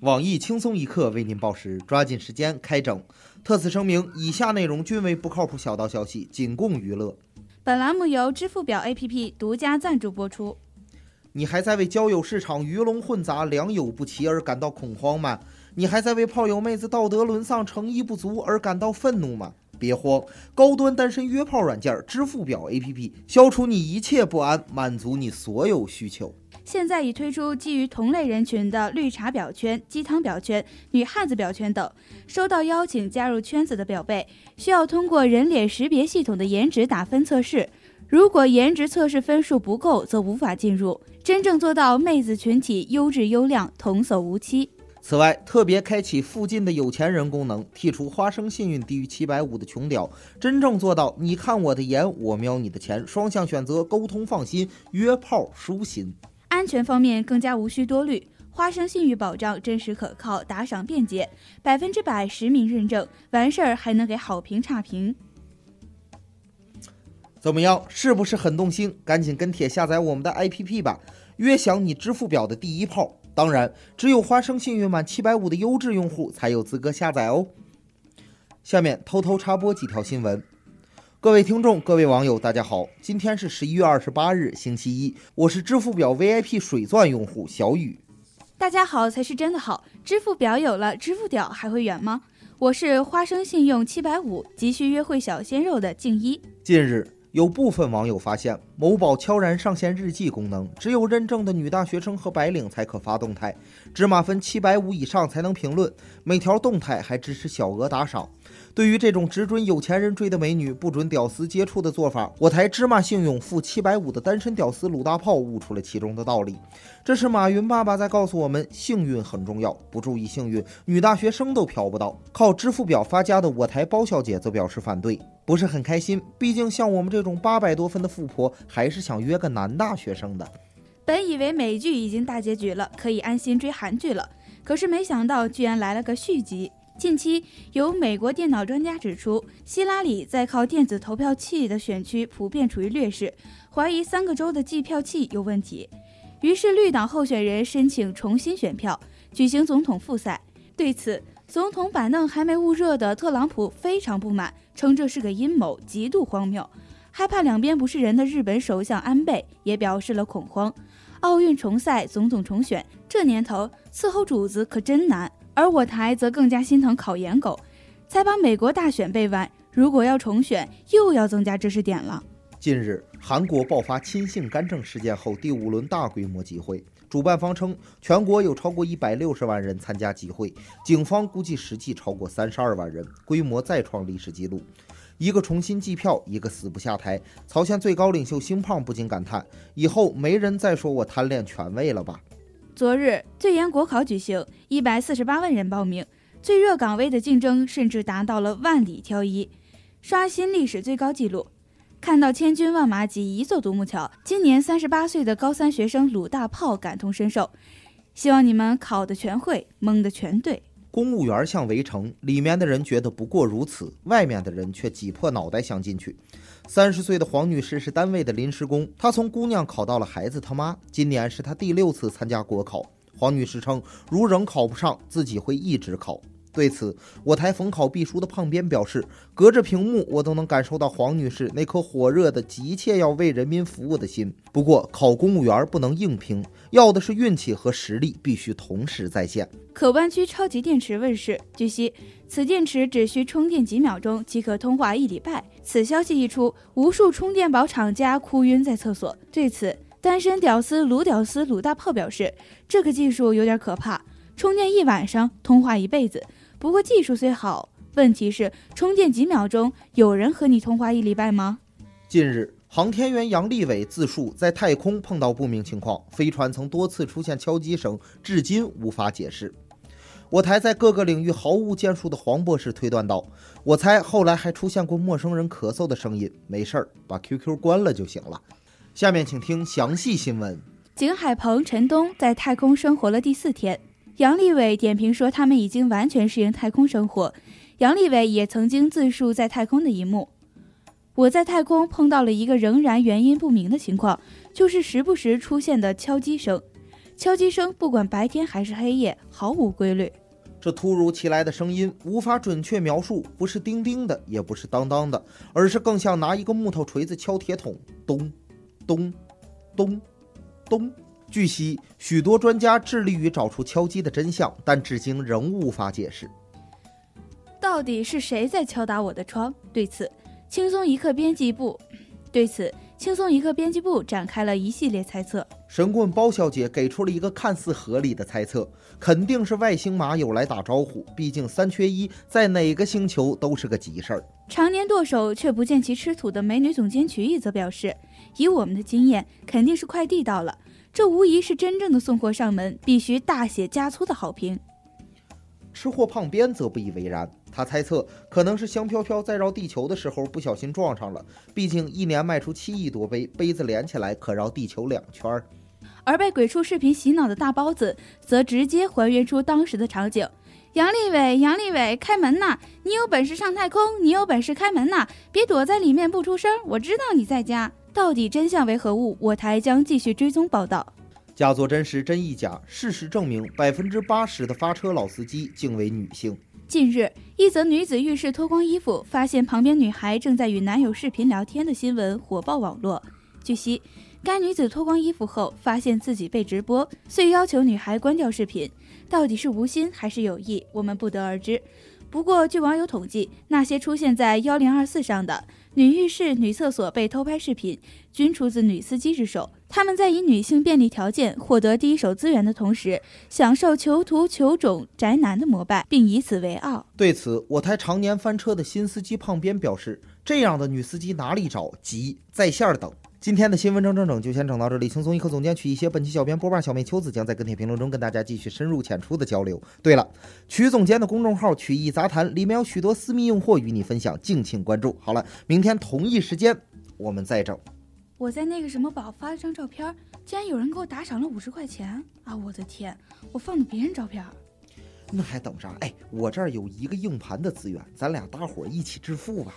网易轻松一刻为您报时，抓紧时间开整。特此声明，以下内容均为不靠谱小道消息，仅供娱乐。本栏目由支付宝 APP 独家赞助播出。你还在为交友市场鱼龙混杂、良莠不齐而感到恐慌吗？你还在为炮友妹子道德沦丧、诚意不足而感到愤怒吗？别慌，高端单身约炮软件支付宝 APP 消除你一切不安，满足你所有需求。现在已推出基于同类人群的绿茶婊圈、鸡汤婊圈、女汉子婊圈等。收到邀请加入圈子的表妹，需要通过人脸识别系统的颜值打分测试。如果颜值测试分数不够，则无法进入。真正做到妹子群体优质优亮，童叟无欺。此外，特别开启附近的有钱人功能，剔除花生幸运低于七百五的穷屌，真正做到你看我的颜，我瞄你的钱，双向选择，沟通放心，约炮舒心。安全方面更加无需多虑，花生信誉保障真实可靠，打赏便捷，百分之百实名认证，完事儿还能给好评差评。怎么样，是不是很动心？赶紧跟帖下载我们的 APP 吧，约享你支付表的第一炮。当然，只有花生信誉满七百五的优质用户才有资格下载哦。下面偷偷插播几条新闻。各位听众，各位网友，大家好！今天是十一月二十八日，星期一。我是支付宝 VIP 水钻用户小雨。大家好才是真的好，支付表有了，支付屌还会远吗？我是花生信用七百五，急需约会小鲜肉的静一。近日，有部分网友发现某宝悄然上线日记功能，只有认证的女大学生和白领才可发动态，芝麻分七百五以上才能评论，每条动态还支持小额打赏。对于这种只准有钱人追的美女，不准屌丝接触的做法，我台芝麻信用负七百五的单身屌丝鲁大炮悟出了其中的道理。这是马云爸爸在告诉我们，幸运很重要，不注意幸运，女大学生都嫖不到。靠支付表发家的我台包小姐则表示反对，不是很开心。毕竟像我们这种八百多分的富婆，还是想约个男大学生的。本以为美剧已经大结局了，可以安心追韩剧了，可是没想到居然来了个续集。近期有美国电脑专家指出，希拉里在靠电子投票器的选区普遍处于劣势，怀疑三个州的计票器有问题。于是绿党候选人申请重新选票，举行总统复赛。对此，总统板凳还没捂热的特朗普非常不满，称这是个阴谋，极度荒谬。害怕两边不是人的日本首相安倍也表示了恐慌。奥运重赛，总统重选，这年头伺候主子可真难。而我台则更加心疼考研狗，才把美国大选背完，如果要重选，又要增加知识点了。近日，韩国爆发亲性干政事件后，第五轮大规模集会，主办方称全国有超过一百六十万人参加集会，警方估计实际超过三十二万人，规模再创历史纪录。一个重新计票，一个死不下台。朝鲜最高领袖星胖不禁感叹：以后没人再说我贪恋权位了吧？昨日最严国考举行，一百四十八万人报名，最热岗位的竞争甚至达到了万里挑一，刷新历史最高纪录。看到千军万马挤一座独木桥，今年三十八岁的高三学生鲁大炮感同身受。希望你们考的全会，蒙的全对。公务员像围城，里面的人觉得不过如此，外面的人却挤破脑袋想进去。三十岁的黄女士是单位的临时工，她从姑娘考到了孩子他妈。今年是她第六次参加国考。黄女士称，如仍考不上，自己会一直考。对此，我台逢考必输的胖编表示，隔着屏幕我都能感受到黄女士那颗火热的、急切要为人民服务的心。不过，考公务员不能硬拼，要的是运气和实力必须同时在线。可弯曲超级电池问世，据悉，此电池只需充电几秒钟即可通话一礼拜。此消息一出，无数充电宝厂家哭晕在厕所。对此，单身屌丝鲁屌丝鲁大炮表示，这个技术有点可怕，充电一晚上，通话一辈子。不过技术虽好，问题是充电几秒钟，有人和你通话一礼拜吗？近日，航天员杨利伟自述在太空碰到不明情况，飞船曾多次出现敲击声，至今无法解释。我台在各个领域毫无建树的黄博士推断道：“我猜后来还出现过陌生人咳嗽的声音，没事儿，把 QQ 关了就行了。”下面请听详细新闻。景海鹏、陈东在太空生活了第四天。杨利伟点评说：“他们已经完全适应太空生活。”杨利伟也曾经自述在太空的一幕：“我在太空碰到了一个仍然原因不明的情况，就是时不时出现的敲击声。敲击声不管白天还是黑夜，毫无规律。这突如其来的声音无法准确描述，不是叮叮的，也不是当当的，而是更像拿一个木头锤子敲铁桶，咚，咚，咚，咚。据悉，许多专家致力于找出敲击的真相，但至今仍无法解释。到底是谁在敲打我的窗？对此，轻松一刻编辑部对此轻松一刻编辑部展开了一系列猜测。神棍包小姐给出了一个看似合理的猜测，肯定是外星马友来打招呼。毕竟三缺一，在哪个星球都是个急事儿。常年剁手却不见其吃土的美女总监曲艺则表示，以我们的经验，肯定是快递到了。这无疑是真正的送货上门，必须大写加粗的好评。吃货胖边则不以为然，他猜测可能是香飘飘在绕地球的时候不小心撞上了。毕竟一年卖出七亿多杯，杯子连起来可绕地球两圈儿。而被鬼畜视频洗脑的大包子，则直接还原出当时的场景：杨利伟，杨利伟，开门呐！你有本事上太空，你有本事开门呐！别躲在里面不出声，我知道你在家。到底真相为何物？我台将继续追踪报道。假作真时真亦假，事实证明，百分之八十的发车老司机竟为女性。近日，一则女子浴室脱光衣服，发现旁边女孩正在与男友视频聊天的新闻火爆网络。据悉，该女子脱光衣服后，发现自己被直播，遂要求女孩关掉视频。到底是无心还是有意，我们不得而知。不过，据网友统计，那些出现在幺零二四上的。女浴室、女厕所被偷拍视频，均出自女司机之手。他们在以女性便利条件获得第一手资源的同时，享受囚徒、囚种、宅男的膜拜，并以此为傲。对此，我台常年翻车的新司机胖边表示：“这样的女司机哪里找？急，在线等。”今天的新闻整整整就先整到这里。轻松一刻总监曲一些，本期小编波霸小妹秋子将在跟帖评论中跟大家继续深入浅出的交流。对了，曲总监的公众号“曲艺杂谈”里面有许多私密用货与你分享，敬请关注。好了，明天同一时间我们再整。我在那个什么宝发了张照片，竟然有人给我打赏了五十块钱啊！我的天，我放的别人照片，那还等啥？哎，我这儿有一个硬盘的资源，咱俩大伙儿一起致富吧。